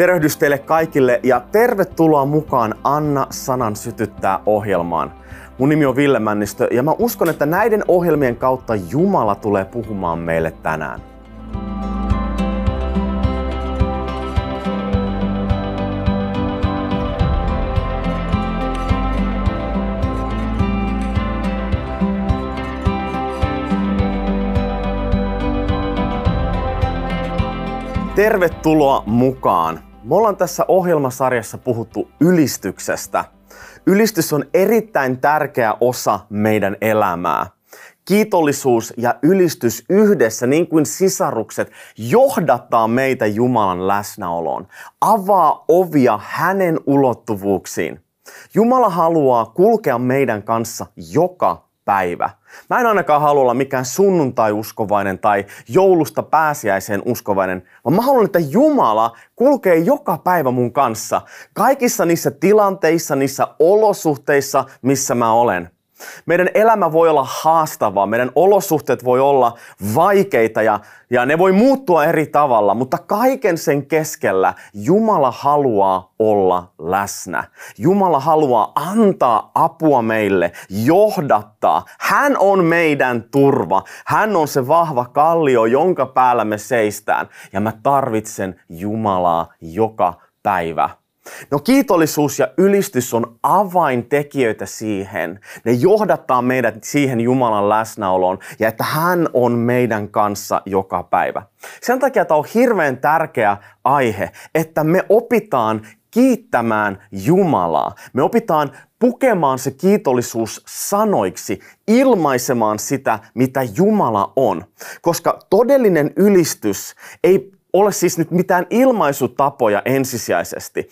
Tervehdys teille kaikille ja tervetuloa mukaan Anna Sanan sytyttää ohjelmaan. Mun nimi on Ville Männistö ja mä uskon, että näiden ohjelmien kautta Jumala tulee puhumaan meille tänään. Tervetuloa mukaan. Me ollaan tässä ohjelmasarjassa puhuttu ylistyksestä. Ylistys on erittäin tärkeä osa meidän elämää. Kiitollisuus ja ylistys yhdessä, niin kuin sisarukset, johdattaa meitä Jumalan läsnäoloon, avaa ovia hänen ulottuvuuksiin. Jumala haluaa kulkea meidän kanssa joka päivä. Mä en ainakaan halua olla mikään sunnuntai-uskovainen tai joulusta pääsiäiseen uskovainen, vaan mä haluan, että Jumala kulkee joka päivä mun kanssa. Kaikissa niissä tilanteissa, niissä olosuhteissa, missä mä olen. Meidän elämä voi olla haastavaa, meidän olosuhteet voi olla vaikeita ja, ja ne voi muuttua eri tavalla, mutta kaiken sen keskellä Jumala haluaa olla läsnä. Jumala haluaa antaa apua meille, johdattaa. Hän on meidän turva. Hän on se vahva kallio, jonka päällä me seistään. Ja mä tarvitsen Jumalaa joka päivä. No kiitollisuus ja ylistys on avaintekijöitä siihen. Ne johdattaa meidät siihen Jumalan läsnäoloon ja että hän on meidän kanssa joka päivä. Sen takia tämä on hirveän tärkeä aihe, että me opitaan kiittämään Jumalaa. Me opitaan pukemaan se kiitollisuus sanoiksi, ilmaisemaan sitä, mitä Jumala on. Koska todellinen ylistys ei ole siis nyt mitään ilmaisutapoja ensisijaisesti.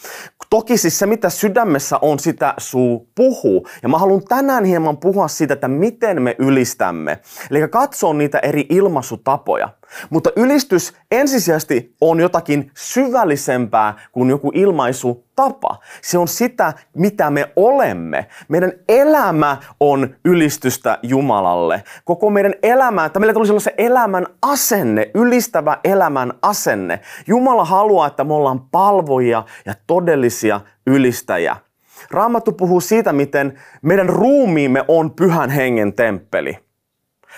Toki siis se, mitä sydämessä on, sitä suu puhuu. Ja mä haluan tänään hieman puhua siitä, että miten me ylistämme. Eli katsoa niitä eri ilmaisutapoja. Mutta ylistys ensisijaisesti on jotakin syvällisempää kuin joku ilmaisu tapa. Se on sitä, mitä me olemme. Meidän elämä on ylistystä Jumalalle. Koko meidän elämä, että meillä tulisi olla se elämän asenne, ylistävä elämän asenne. Jumala haluaa, että me ollaan palvojia ja todellisia ylistäjiä. Raamattu puhuu siitä, miten meidän ruumiimme on pyhän hengen temppeli.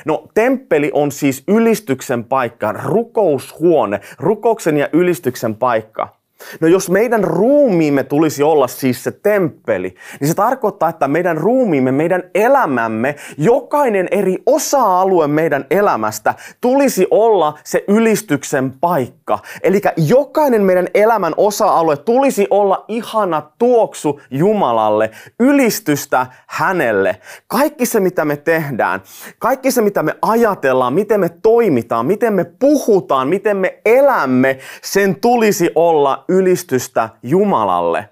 No temppeli on siis ylistyksen paikka, rukoushuone, rukouksen ja ylistyksen paikka. No jos meidän ruumiimme tulisi olla siis se temppeli, niin se tarkoittaa, että meidän ruumiimme, meidän elämämme, jokainen eri osa-alue meidän elämästä tulisi olla se ylistyksen paikka. Eli jokainen meidän elämän osa-alue tulisi olla ihana tuoksu Jumalalle, ylistystä hänelle. Kaikki se, mitä me tehdään, kaikki se, mitä me ajatellaan, miten me toimitaan, miten me puhutaan, miten me elämme, sen tulisi olla ylistystä Jumalalle.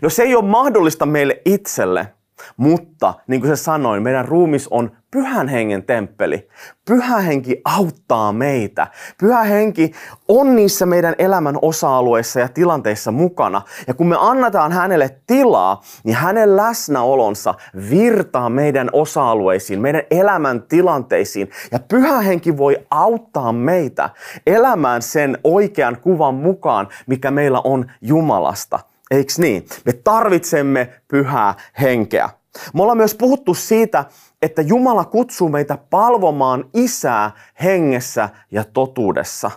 No se ei ole mahdollista meille itselle, mutta niin kuin se sanoin, meidän ruumis on pyhän hengen temppeli. Pyhä henki auttaa meitä. Pyhä henki on niissä meidän elämän osa-alueissa ja tilanteissa mukana. Ja kun me annetaan hänelle tilaa, niin hänen läsnäolonsa virtaa meidän osa-alueisiin, meidän elämän tilanteisiin. Ja pyhä henki voi auttaa meitä elämään sen oikean kuvan mukaan, mikä meillä on Jumalasta. Eiks niin? Me tarvitsemme pyhää henkeä. Me ollaan myös puhuttu siitä, että Jumala kutsuu meitä palvomaan isää hengessä ja totuudessa.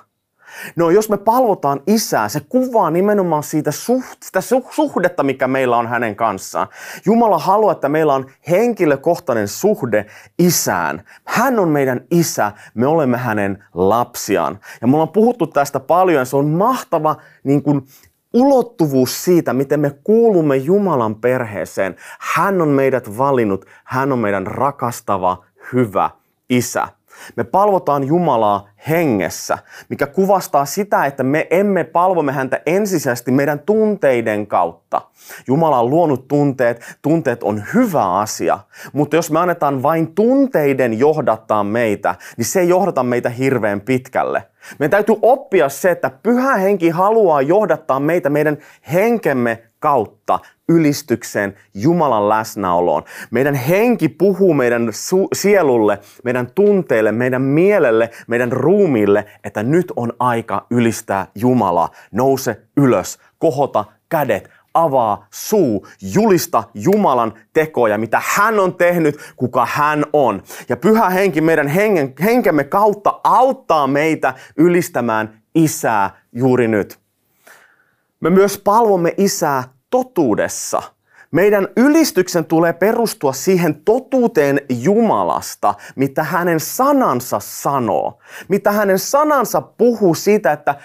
No jos me palvotaan isää, se kuvaa nimenomaan siitä suht, sitä suhdetta, mikä meillä on hänen kanssaan. Jumala haluaa, että meillä on henkilökohtainen suhde isään. Hän on meidän isä, me olemme hänen lapsiaan. Ja me ollaan puhuttu tästä paljon, se on mahtava niin kuin, ulottuvuus siitä, miten me kuulumme Jumalan perheeseen. Hän on meidät valinnut, hän on meidän rakastava, hyvä isä. Me palvotaan Jumalaa hengessä, mikä kuvastaa sitä, että me emme palvomme häntä ensisijaisesti meidän tunteiden kautta. Jumala on luonut tunteet, tunteet on hyvä asia, mutta jos me annetaan vain tunteiden johdattaa meitä, niin se ei johdata meitä hirveän pitkälle. Meidän täytyy oppia se, että pyhä henki haluaa johdattaa meitä meidän henkemme kautta ylistykseen, Jumalan läsnäoloon. Meidän henki puhuu meidän su- sielulle, meidän tunteille, meidän mielelle, meidän ruumiille, että nyt on aika ylistää Jumalaa. Nouse ylös, kohota kädet, avaa suu, julista Jumalan tekoja, mitä hän on tehnyt, kuka hän on. Ja pyhä henki meidän hengen, henkemme kautta auttaa meitä ylistämään isää juuri nyt. Me myös palvomme isää totuudessa. Meidän ylistyksen tulee perustua siihen totuuteen Jumalasta, mitä hänen sanansa sanoo. Mitä hänen sanansa puhuu siitä, että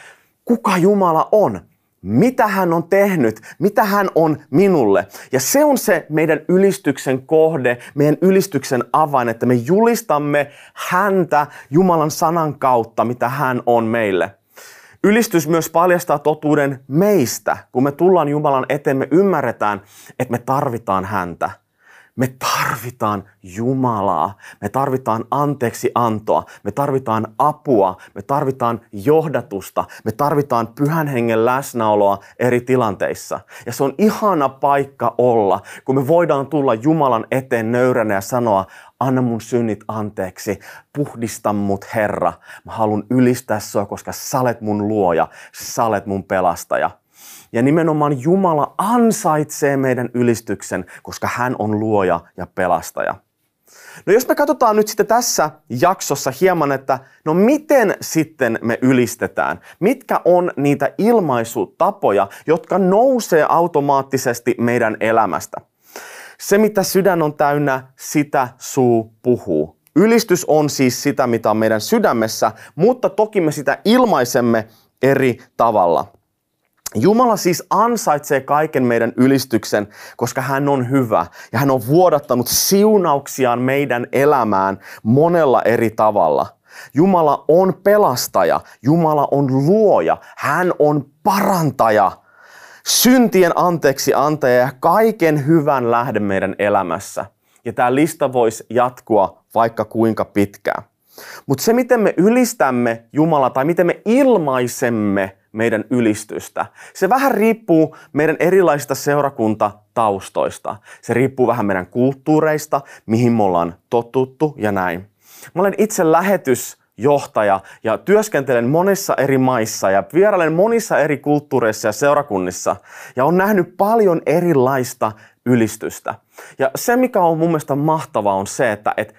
kuka Jumala on mitä hän on tehnyt, mitä hän on minulle. Ja se on se meidän ylistyksen kohde, meidän ylistyksen avain, että me julistamme häntä Jumalan sanan kautta, mitä hän on meille. Ylistys myös paljastaa totuuden meistä. Kun me tullaan Jumalan eteen, me ymmärretään, että me tarvitaan häntä. Me tarvitaan Jumalaa, me tarvitaan anteeksi antoa, me tarvitaan apua, me tarvitaan johdatusta, me tarvitaan pyhän hengen läsnäoloa eri tilanteissa. Ja se on ihana paikka olla, kun me voidaan tulla Jumalan eteen nöyränä ja sanoa, anna mun synnit anteeksi, puhdista mut Herra. Mä haluan ylistää sua, koska sä olet mun luoja, sä olet mun pelastaja. Ja nimenomaan Jumala ansaitsee meidän ylistyksen, koska hän on luoja ja pelastaja. No jos me katsotaan nyt sitten tässä jaksossa hieman, että no miten sitten me ylistetään? Mitkä on niitä ilmaisutapoja, jotka nousee automaattisesti meidän elämästä? Se, mitä sydän on täynnä, sitä suu puhuu. Ylistys on siis sitä, mitä on meidän sydämessä, mutta toki me sitä ilmaisemme eri tavalla. Jumala siis ansaitsee kaiken meidän ylistyksen, koska hän on hyvä ja hän on vuodattanut siunauksiaan meidän elämään monella eri tavalla. Jumala on pelastaja, Jumala on luoja, hän on parantaja, syntien anteeksi antaja ja kaiken hyvän lähde meidän elämässä. Ja tämä lista voisi jatkua vaikka kuinka pitkään. Mutta se, miten me ylistämme Jumala tai miten me ilmaisemme meidän ylistystä. Se vähän riippuu meidän erilaisista seurakuntataustoista. Se riippuu vähän meidän kulttuureista, mihin me ollaan totuttu ja näin. Mä olen itse lähetysjohtaja ja työskentelen monissa eri maissa ja vierailen monissa eri kulttuureissa ja seurakunnissa ja on nähnyt paljon erilaista ylistystä. Ja se, mikä on mun mielestä mahtavaa, on se, että et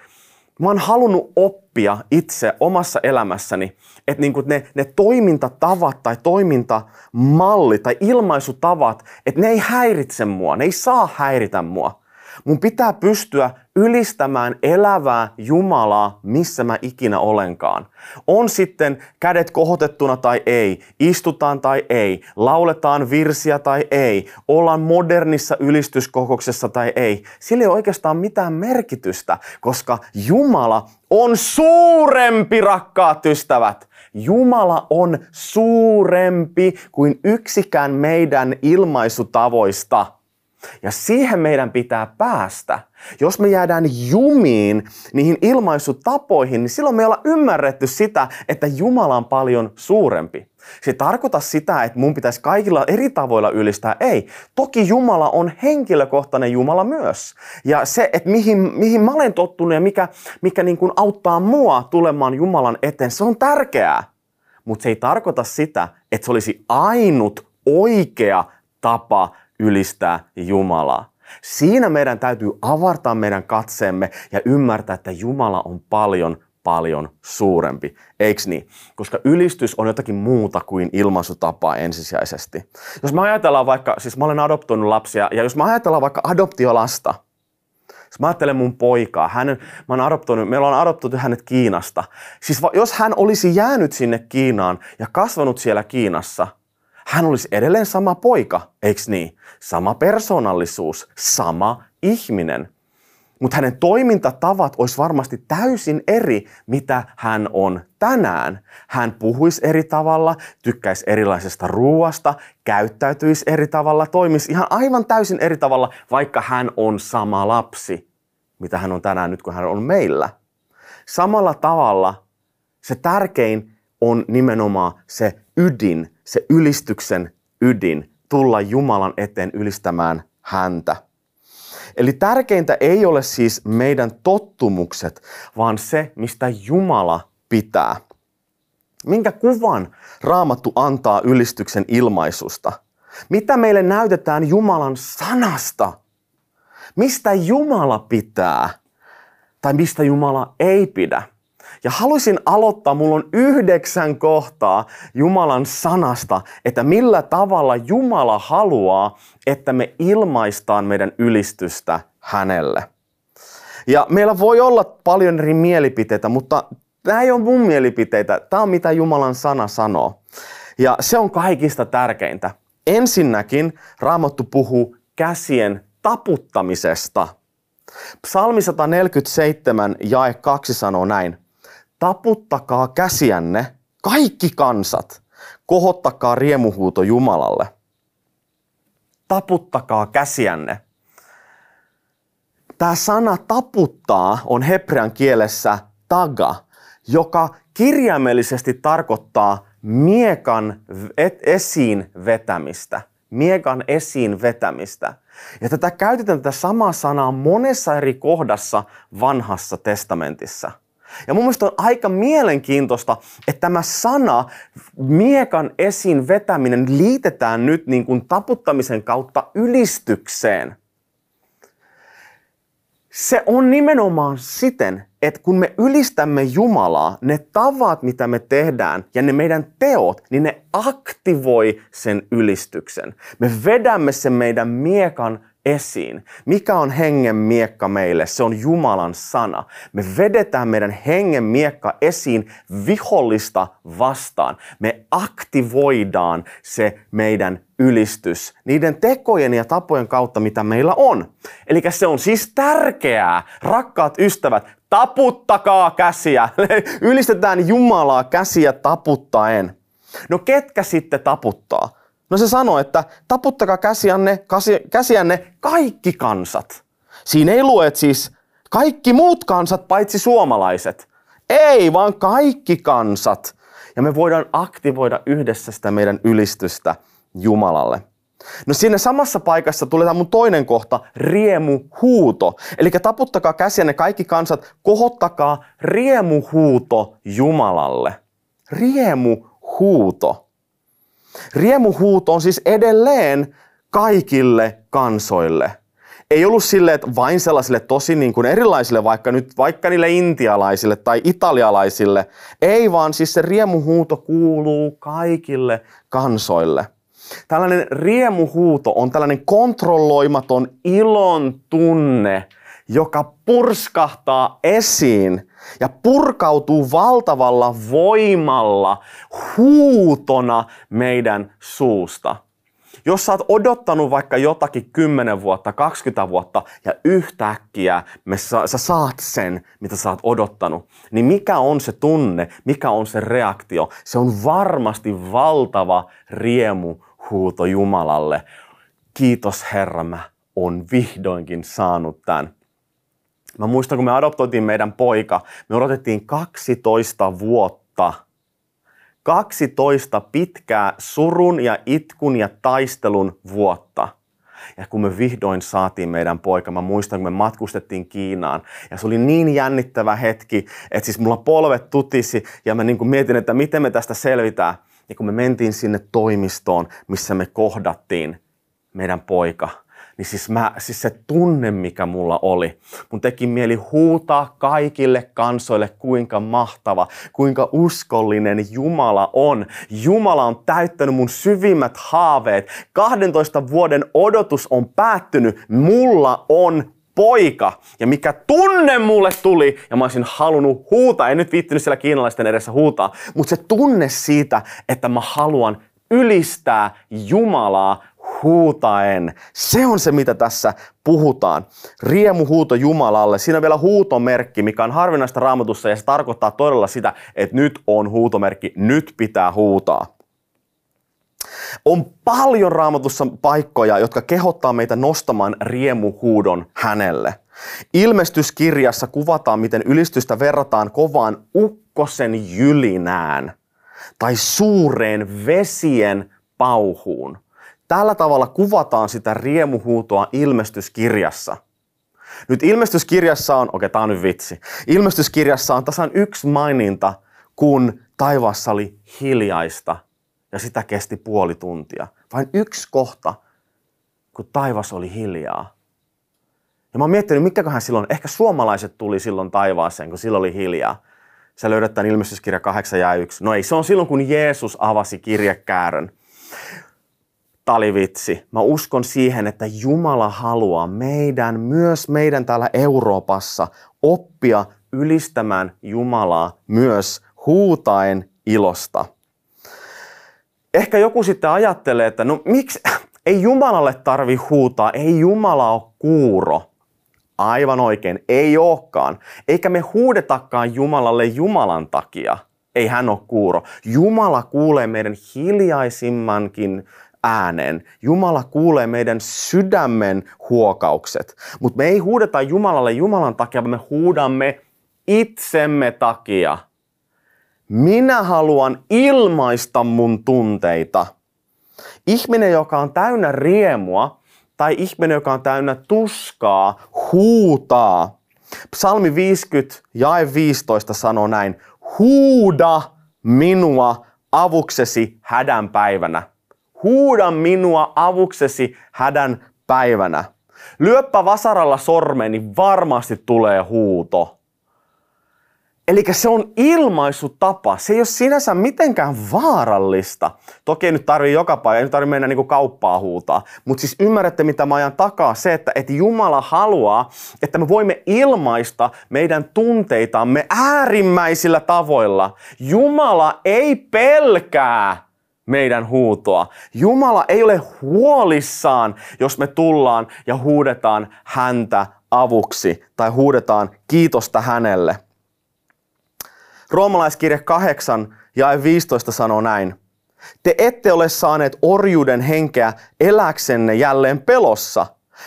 mä oon halunnut oppia itse omassa elämässäni, että niin ne, ne toimintatavat tai toimintamallit tai ilmaisutavat, että ne ei häiritse mua, ne ei saa häiritä mua. Mun pitää pystyä ylistämään elävää Jumalaa, missä mä ikinä olenkaan. On sitten kädet kohotettuna tai ei, istutaan tai ei, lauletaan virsiä tai ei, ollaan modernissa ylistyskokouksessa tai ei. Sillä ei ole oikeastaan mitään merkitystä, koska Jumala on suurempi, rakkaat ystävät. Jumala on suurempi kuin yksikään meidän ilmaisutavoista – ja siihen meidän pitää päästä. Jos me jäädään jumiin niihin ilmaisutapoihin, niin silloin me ei olla ymmärretty sitä, että Jumala on paljon suurempi. Se ei tarkoita sitä, että mun pitäisi kaikilla eri tavoilla ylistää. Ei. Toki Jumala on henkilökohtainen Jumala myös. Ja se, että mihin, mihin mä olen tottunut ja mikä, mikä niin kuin auttaa mua tulemaan Jumalan eteen, se on tärkeää. Mutta se ei tarkoita sitä, että se olisi ainut oikea tapa ylistää Jumalaa. Siinä meidän täytyy avartaa meidän katseemme ja ymmärtää, että Jumala on paljon, paljon suurempi. Eiks niin? Koska ylistys on jotakin muuta kuin ilmaisutapa ensisijaisesti. Jos mä ajatellaan vaikka, siis mä olen adoptoinut lapsia, ja jos mä ajatellaan vaikka adoptiolasta, jos mä ajattelen mun poikaa, hänen, mä oon adoptoinut, meillä on adoptoitu hänet Kiinasta. Siis jos hän olisi jäänyt sinne Kiinaan ja kasvanut siellä Kiinassa, hän olisi edelleen sama poika, eikö niin? Sama persoonallisuus, sama ihminen. Mutta hänen toimintatavat olisi varmasti täysin eri, mitä hän on tänään. Hän puhuisi eri tavalla, tykkäisi erilaisesta ruuasta, käyttäytyisi eri tavalla, toimisi ihan aivan täysin eri tavalla, vaikka hän on sama lapsi, mitä hän on tänään nyt, kun hän on meillä. Samalla tavalla se tärkein on nimenomaan se ydin, se ylistyksen ydin, tulla Jumalan eteen ylistämään häntä. Eli tärkeintä ei ole siis meidän tottumukset, vaan se, mistä Jumala pitää. Minkä kuvan Raamattu antaa ylistyksen ilmaisusta? Mitä meille näytetään Jumalan sanasta? Mistä Jumala pitää? Tai mistä Jumala ei pidä? Ja haluaisin aloittaa, mulla on yhdeksän kohtaa Jumalan sanasta, että millä tavalla Jumala haluaa, että me ilmaistaan meidän ylistystä hänelle. Ja meillä voi olla paljon eri mielipiteitä, mutta tämä ei ole mun mielipiteitä, tämä on mitä Jumalan sana sanoo. Ja se on kaikista tärkeintä. Ensinnäkin Raamattu puhuu käsien taputtamisesta. Psalmi 147 jae 2 sanoo näin taputtakaa käsiänne, kaikki kansat, kohottakaa riemuhuuto Jumalalle. Taputtakaa käsiänne. Tämä sana taputtaa on hebrean kielessä taga, joka kirjaimellisesti tarkoittaa miekan esiin vetämistä. Miekan esiin vetämistä. Ja tätä käytetään tätä samaa sanaa monessa eri kohdassa vanhassa testamentissa – ja mun mielestä on aika mielenkiintoista, että tämä sana, miekan esiin vetäminen, liitetään nyt niin kuin taputtamisen kautta ylistykseen. Se on nimenomaan siten, että kun me ylistämme Jumalaa, ne tavat, mitä me tehdään ja ne meidän teot, niin ne aktivoi sen ylistyksen. Me vedämme sen meidän miekan esiin. Mikä on hengen miekka meille? Se on Jumalan sana. Me vedetään meidän hengen miekka esiin vihollista vastaan. Me aktivoidaan se meidän ylistys niiden tekojen ja tapojen kautta, mitä meillä on. Eli se on siis tärkeää, rakkaat ystävät, taputtakaa käsiä. Ylistetään Jumalaa käsiä taputtaen. No ketkä sitten taputtaa? No se sanoi, että taputtakaa käsiänne, käsiänne kaikki kansat. Siinä ei lue, siis kaikki muut kansat paitsi suomalaiset. Ei, vaan kaikki kansat. Ja me voidaan aktivoida yhdessä sitä meidän ylistystä Jumalalle. No siinä samassa paikassa tulee tämä mun toinen kohta, riemuhuuto. Eli taputtakaa käsiänne kaikki kansat, kohottakaa riemuhuuto Jumalalle. Riemuhuuto. Riemuhuuto on siis edelleen kaikille kansoille. Ei ollut sille, että vain sellaisille tosi niin kuin erilaisille, vaikka nyt vaikka niille intialaisille tai italialaisille. Ei vaan siis se riemuhuuto kuuluu kaikille kansoille. Tällainen riemuhuuto on tällainen kontrolloimaton ilon tunne, joka purskahtaa esiin ja purkautuu valtavalla voimalla huutona meidän suusta. Jos sä oot odottanut vaikka jotakin 10 vuotta, 20 vuotta ja yhtäkkiä me sa- sä saat sen, mitä sä oot odottanut, niin mikä on se tunne, mikä on se reaktio? Se on varmasti valtava riemu huuto Jumalalle. Kiitos Herra, mä on vihdoinkin saanut tämän. Mä muistan, kun me adoptoitiin meidän poika, me odotettiin 12 vuotta. 12 pitkää surun ja itkun ja taistelun vuotta. Ja kun me vihdoin saatiin meidän poika, mä muistan, kun me matkustettiin Kiinaan. Ja se oli niin jännittävä hetki, että siis mulla polvet tutisi ja mä niin kuin mietin, että miten me tästä selvitään. Ja kun me mentiin sinne toimistoon, missä me kohdattiin meidän poika – niin siis, mä, siis se tunne, mikä mulla oli, mun teki mieli huutaa kaikille kansoille, kuinka mahtava, kuinka uskollinen Jumala on. Jumala on täyttänyt mun syvimmät haaveet. 12 vuoden odotus on päättynyt. Mulla on poika. Ja mikä tunne mulle tuli, ja mä olisin halunnut huutaa, en nyt viittinyt siellä kiinalaisten edessä huutaa, mutta se tunne siitä, että mä haluan ylistää Jumalaa huutaen. Se on se, mitä tässä puhutaan. Riemuhuuto Jumalalle. Siinä on vielä huutomerkki, mikä on harvinaista raamatussa ja se tarkoittaa todella sitä, että nyt on huutomerkki, nyt pitää huutaa. On paljon raamatussa paikkoja, jotka kehottaa meitä nostamaan riemuhuudon hänelle. Ilmestyskirjassa kuvataan, miten ylistystä verrataan kovaan ukkosen jylinään – tai suureen vesien pauhuun. Tällä tavalla kuvataan sitä riemuhuutoa ilmestyskirjassa. Nyt ilmestyskirjassa on, okei, okay, tämä on nyt vitsi. Ilmestyskirjassa on tasan yksi maininta, kun taivaassa oli hiljaista ja sitä kesti puoli tuntia. Vain yksi kohta, kun taivas oli hiljaa. Ja mä oon miettinyt, mikäköhän silloin, ehkä suomalaiset tuli silloin taivaaseen, kun silloin oli hiljaa. Se löydät tämän ilmestyskirja 8 ja 1. No ei, se on silloin, kun Jeesus avasi kirjekäärön. Talivitsi. Mä uskon siihen, että Jumala haluaa meidän, myös meidän täällä Euroopassa, oppia ylistämään Jumalaa myös huutaen ilosta. Ehkä joku sitten ajattelee, että no miksi, ei Jumalalle tarvi huutaa, ei Jumala ole kuuro. Aivan oikein, ei olekaan. Eikä me huudetakaan Jumalalle Jumalan takia. Ei hän ole kuuro. Jumala kuulee meidän hiljaisimmankin äänen. Jumala kuulee meidän sydämen huokaukset. Mutta me ei huudeta Jumalalle Jumalan takia, vaan me huudamme itsemme takia. Minä haluan ilmaista mun tunteita. Ihminen, joka on täynnä riemua, tai ihminen, joka on täynnä tuskaa, huutaa. Psalmi 50, jae 15 sanoo näin. Huuda minua avuksesi hädän päivänä. Huuda minua avuksesi hädän päivänä. Lyöppä vasaralla sormeen, niin varmasti tulee huuto. Eli se on ilmaisutapa. Se ei ole sinänsä mitenkään vaarallista. Toki ei nyt tarvii joka paikka, ei nyt tarvii mennä niin kauppaa huutaa. Mutta siis ymmärrätte, mitä mä ajan takaa. Se, että, että Jumala haluaa, että me voimme ilmaista meidän tunteitamme äärimmäisillä tavoilla. Jumala ei pelkää meidän huutoa. Jumala ei ole huolissaan, jos me tullaan ja huudetaan häntä avuksi tai huudetaan kiitosta hänelle. Roomalaiskirja 8 ja 15 sanoo näin. Te ette ole saaneet orjuuden henkeä eläksenne jälleen pelossa,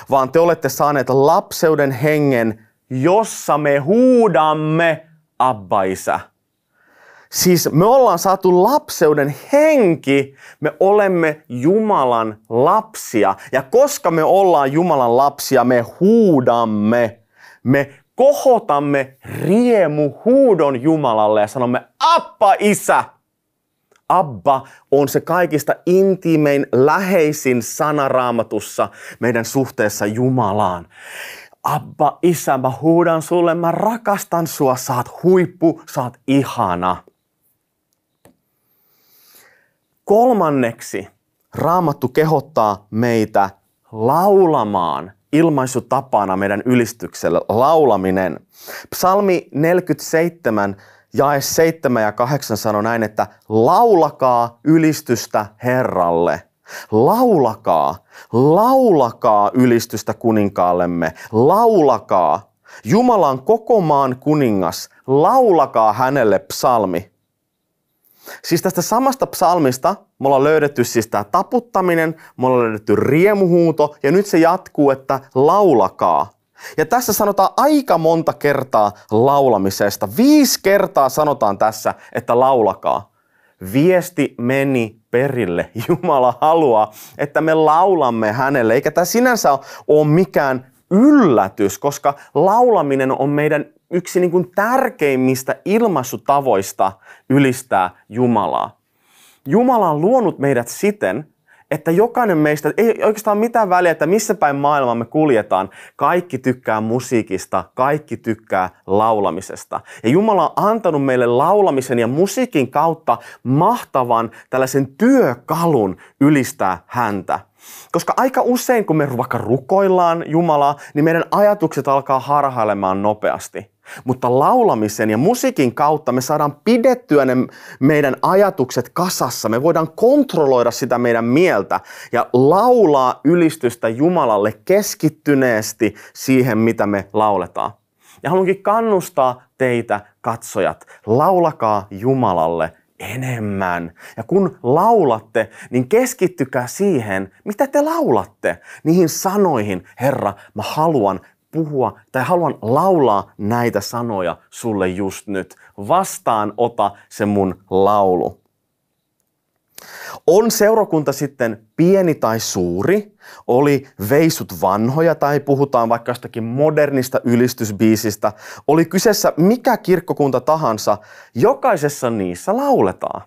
vaan te olette saaneet lapseuden hengen, jossa me huudamme Abba Isä. Siis me ollaan saatu lapseuden henki, me olemme Jumalan lapsia. Ja koska me ollaan Jumalan lapsia, me huudamme, me kohotamme riemu huudon Jumalalle ja sanomme, Appa isä! Abba on se kaikista intiimein, läheisin sana raamatussa meidän suhteessa Jumalaan. Abba, isä, mä huudan sulle, mä rakastan sua, oot huippu, oot ihana. Kolmanneksi, Raamattu kehottaa meitä laulamaan ilmaisutapana meidän ylistykselle, laulaminen. Psalmi 47, jae 7 ja 8 sanoo näin, että laulakaa ylistystä Herralle. Laulakaa, laulakaa ylistystä kuninkaallemme, laulakaa. Jumala on koko maan kuningas, laulakaa hänelle psalmi. Siis tästä samasta psalmista me ollaan löydetty siis tämä taputtaminen, me ollaan löydetty riemuhuuto ja nyt se jatkuu, että laulakaa. Ja tässä sanotaan aika monta kertaa laulamisesta. Viisi kertaa sanotaan tässä, että laulakaa. Viesti meni perille. Jumala haluaa, että me laulamme hänelle. Eikä tämä sinänsä ole mikään yllätys, koska laulaminen on meidän yksi niin kuin tärkeimmistä ilmaisutavoista ylistää Jumalaa. Jumala on luonut meidät siten, että jokainen meistä, ei oikeastaan mitään väliä, että missä päin maailmaa me kuljetaan, kaikki tykkää musiikista, kaikki tykkää laulamisesta. Ja Jumala on antanut meille laulamisen ja musiikin kautta mahtavan tällaisen työkalun ylistää häntä. Koska aika usein, kun me vaikka rukoillaan Jumalaa, niin meidän ajatukset alkaa harhailemaan nopeasti. Mutta laulamisen ja musiikin kautta me saadaan pidettyä ne meidän ajatukset kasassa. Me voidaan kontrolloida sitä meidän mieltä ja laulaa ylistystä Jumalalle keskittyneesti siihen, mitä me lauletaan. Ja haluankin kannustaa teitä, katsojat, laulakaa Jumalalle enemmän. Ja kun laulatte, niin keskittykää siihen, mitä te laulatte. Niihin sanoihin, Herra, mä haluan puhua tai haluan laulaa näitä sanoja sulle just nyt. Vastaan ota se mun laulu. On seurakunta sitten pieni tai suuri, oli veisut vanhoja tai puhutaan vaikka jostakin modernista ylistysbiisistä, oli kyseessä mikä kirkkokunta tahansa, jokaisessa niissä lauletaan.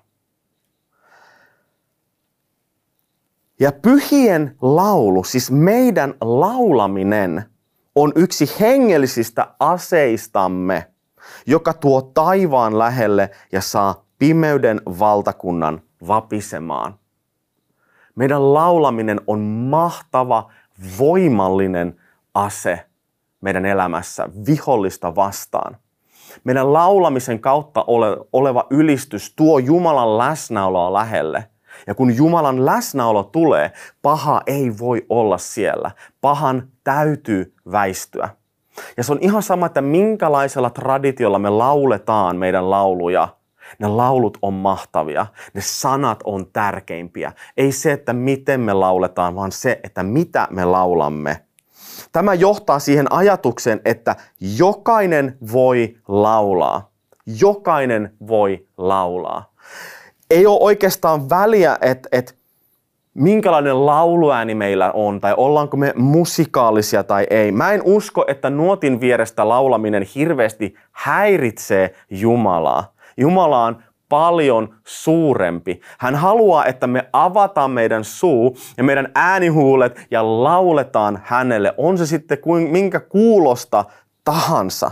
Ja pyhien laulu, siis meidän laulaminen, on yksi hengellisistä aseistamme, joka tuo taivaan lähelle ja saa pimeyden valtakunnan vapisemaan. Meidän laulaminen on mahtava, voimallinen ase meidän elämässä vihollista vastaan. Meidän laulamisen kautta ole, oleva ylistys tuo Jumalan läsnäoloa lähelle. Ja kun Jumalan läsnäolo tulee, paha ei voi olla siellä. Pahan täytyy väistyä. Ja se on ihan sama, että minkälaisella traditiolla me lauletaan meidän lauluja – ne laulut on mahtavia, ne sanat on tärkeimpiä. Ei se, että miten me lauletaan, vaan se, että mitä me laulamme. Tämä johtaa siihen ajatukseen, että jokainen voi laulaa. Jokainen voi laulaa. Ei ole oikeastaan väliä, että, että minkälainen lauluääni meillä on tai ollaanko me musikaalisia tai ei. Mä en usko, että nuotin vierestä laulaminen hirveästi häiritsee Jumalaa. Jumala on paljon suurempi. Hän haluaa, että me avataan meidän suu ja meidän äänihuulet ja lauletaan hänelle. On se sitten kuin, minkä kuulosta tahansa.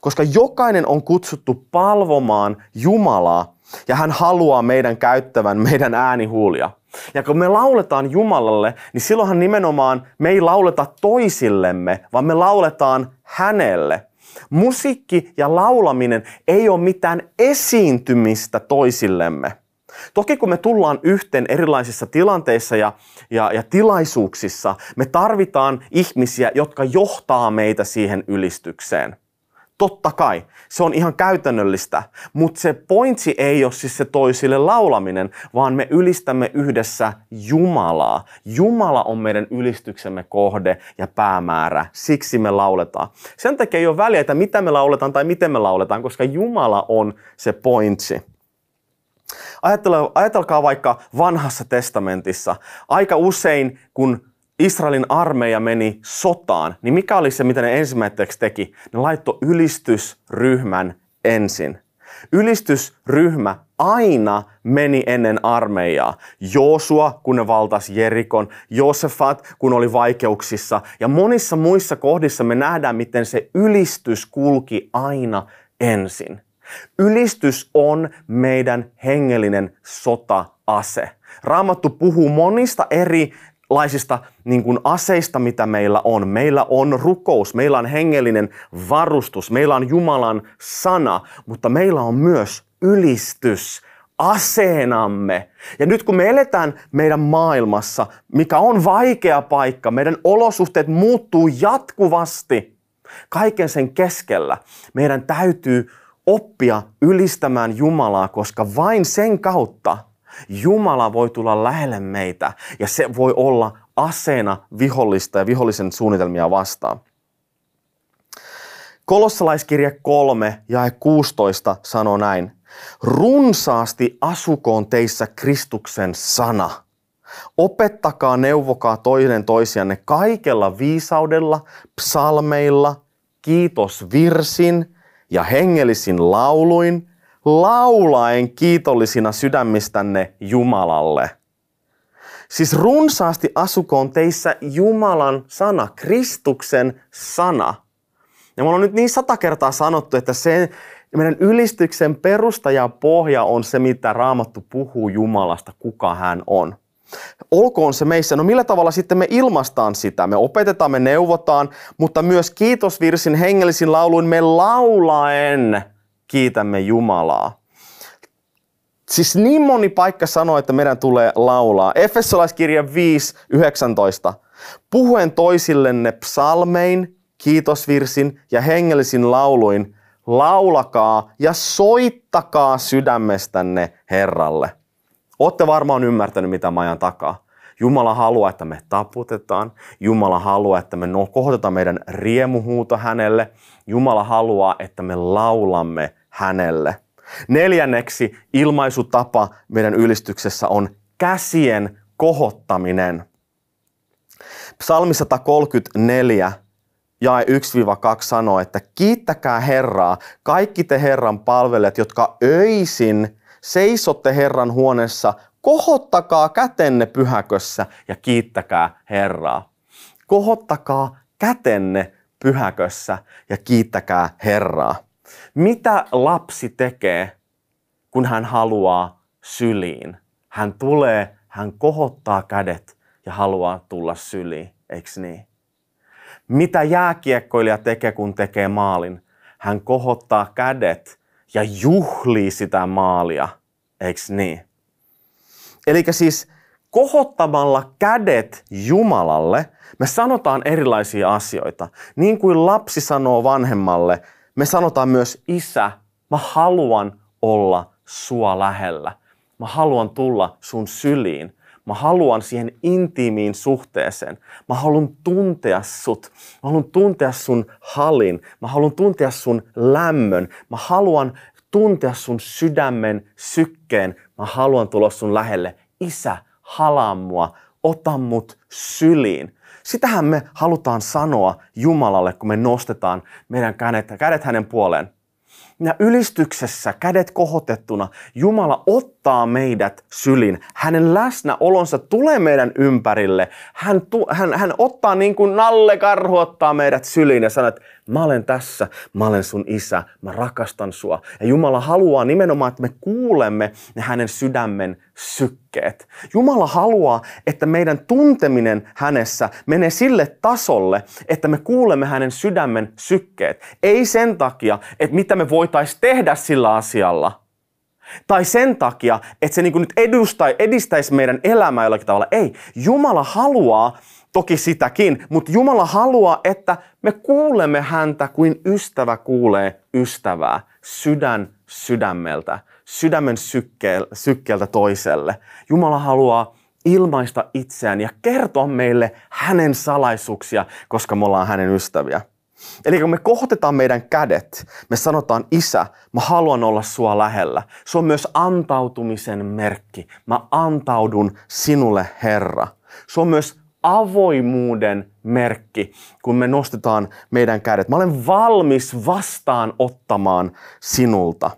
Koska jokainen on kutsuttu palvomaan Jumalaa ja hän haluaa meidän käyttävän meidän äänihuulia. Ja kun me lauletaan Jumalalle, niin silloinhan nimenomaan me ei lauleta toisillemme, vaan me lauletaan hänelle. Musiikki ja laulaminen ei ole mitään esiintymistä toisillemme. Toki kun me tullaan yhteen erilaisissa tilanteissa ja, ja, ja tilaisuuksissa, me tarvitaan ihmisiä, jotka johtaa meitä siihen ylistykseen. Totta kai, se on ihan käytännöllistä, mutta se pointsi ei ole siis se toisille laulaminen, vaan me ylistämme yhdessä Jumalaa. Jumala on meidän ylistyksemme kohde ja päämäärä, siksi me lauletaan. Sen takia ei ole väliä, että mitä me lauletaan tai miten me lauletaan, koska Jumala on se pointsi. Ajatelkaa vaikka vanhassa testamentissa. Aika usein, kun Israelin armeija meni sotaan, niin mikä oli se, mitä ne ensimmäiseksi teki? Ne laittoi ylistysryhmän ensin. Ylistysryhmä aina meni ennen armeijaa. Joosua, kun ne valtas Jerikon, Josefat, kun oli vaikeuksissa. Ja monissa muissa kohdissa me nähdään, miten se ylistys kulki aina ensin. Ylistys on meidän hengellinen sota-ase. Raamattu puhuu monista eri laisista niin kuin aseista, mitä meillä on. Meillä on rukous, meillä on hengellinen varustus, meillä on Jumalan sana, mutta meillä on myös ylistys aseenamme. Ja nyt kun me eletään meidän maailmassa, mikä on vaikea paikka, meidän olosuhteet muuttuu jatkuvasti kaiken sen keskellä, meidän täytyy oppia ylistämään Jumalaa, koska vain sen kautta – Jumala voi tulla lähelle meitä ja se voi olla aseena vihollista ja vihollisen suunnitelmia vastaan. Kolossalaiskirja 3 ja 16 sanoo näin. Runsaasti asukoon teissä Kristuksen sana. Opettakaa, neuvokaa toinen toisianne kaikella viisaudella, psalmeilla, kiitosvirsin ja hengellisin lauluin – laulaen kiitollisina sydämistänne Jumalalle. Siis runsaasti asukoon teissä Jumalan sana, Kristuksen sana. Ja mulla on nyt niin sata kertaa sanottu, että se meidän ylistyksen perusta ja pohja on se, mitä Raamattu puhuu Jumalasta, kuka hän on. Olkoon se meissä. No millä tavalla sitten me ilmastaan sitä? Me opetetaan, me neuvotaan, mutta myös kiitosvirsin hengellisin lauluin me laulaen kiitämme Jumalaa. Siis niin moni paikka sanoo, että meidän tulee laulaa. Efesolaiskirja 5, 19. Puhuen toisillenne psalmein, kiitosvirsin ja hengellisin lauluin, laulakaa ja soittakaa sydämestänne Herralle. Olette varmaan ymmärtänyt, mitä mä takaa. Jumala haluaa, että me taputetaan. Jumala haluaa, että me kohdataan meidän riemuhuuto hänelle. Jumala haluaa, että me laulamme hänelle. Neljänneksi ilmaisutapa meidän ylistyksessä on käsien kohottaminen. Psalmi 134 jae 1-2 sanoo, että kiittäkää Herraa, kaikki te Herran palvelijat, jotka öisin seisotte Herran huoneessa, kohottakaa kätenne pyhäkössä ja kiittäkää Herraa. Kohottakaa kätenne pyhäkössä ja kiittäkää Herraa. Mitä lapsi tekee, kun hän haluaa syliin? Hän tulee, hän kohottaa kädet ja haluaa tulla syliin, eikö niin? Mitä jääkiekkoilija tekee, kun tekee maalin? Hän kohottaa kädet ja juhlii sitä maalia, eikö niin? Eli siis kohottamalla kädet Jumalalle me sanotaan erilaisia asioita. Niin kuin lapsi sanoo vanhemmalle, me sanotaan myös isä, mä haluan olla sua lähellä. Mä haluan tulla sun syliin. Mä haluan siihen intiimiin suhteeseen. Mä haluan tuntea sut. Mä haluan tuntea sun halin. Mä haluan tuntea sun lämmön. Mä haluan tuntea sun sydämen sykkeen. Mä haluan tulla sun lähelle. Isä, halaa mua. Ota mut syliin. Sitähän me halutaan sanoa Jumalalle, kun me nostetaan meidän kädet, kädet hänen puoleen. Ja ylistyksessä, kädet kohotettuna, Jumala ottaa meidät sylin. Hänen läsnäolonsa tulee meidän ympärille. Hän, tu, hän, hän ottaa niin kuin Nalle Karhu ottaa meidät syliin ja sanoo, että mä olen tässä, mä olen sun isä, mä rakastan sua. Ja Jumala haluaa nimenomaan, että me kuulemme ne hänen sydämen sykkeet. Jumala haluaa, että meidän tunteminen hänessä menee sille tasolle, että me kuulemme hänen sydämen sykkeet. Ei sen takia, että mitä me voitaisiin tehdä sillä asialla, tai sen takia, että se niin nyt edustai, edistäisi meidän elämää jollakin tavalla. Ei, Jumala haluaa, toki sitäkin, mutta Jumala haluaa, että me kuulemme häntä kuin ystävä kuulee ystävää, sydän sydämeltä, sydämen sykkeeltä toiselle. Jumala haluaa ilmaista itseään ja kertoa meille hänen salaisuuksia, koska me ollaan hänen ystäviä. Eli kun me kohotetaan meidän kädet, me sanotaan, Isä, mä haluan olla sua lähellä. Se on myös antautumisen merkki. Mä antaudun sinulle, Herra. Se on myös avoimuuden merkki, kun me nostetaan meidän kädet. Mä olen valmis vastaan ottamaan sinulta.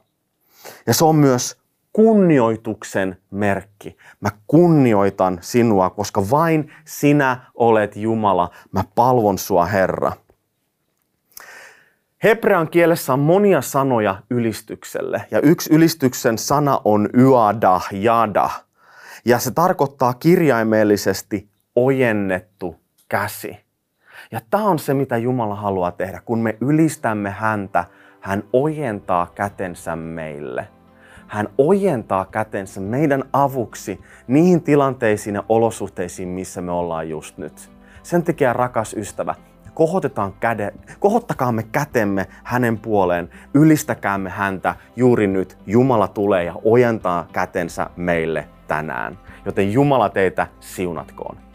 Ja se on myös kunnioituksen merkki. Mä kunnioitan sinua, koska vain sinä olet Jumala. Mä palvon sua, Herra. Hebrean kielessä on monia sanoja ylistykselle. Ja yksi ylistyksen sana on yada, jada. Ja se tarkoittaa kirjaimellisesti ojennettu käsi. Ja tämä on se, mitä Jumala haluaa tehdä. Kun me ylistämme häntä, hän ojentaa kätensä meille. Hän ojentaa kätensä meidän avuksi niihin tilanteisiin ja olosuhteisiin, missä me ollaan just nyt. Sen takia, rakas ystävä, kohotetaan käde, kohottakaamme kätemme hänen puoleen, ylistäkäämme häntä juuri nyt. Jumala tulee ja ojentaa kätensä meille tänään. Joten Jumala teitä siunatkoon.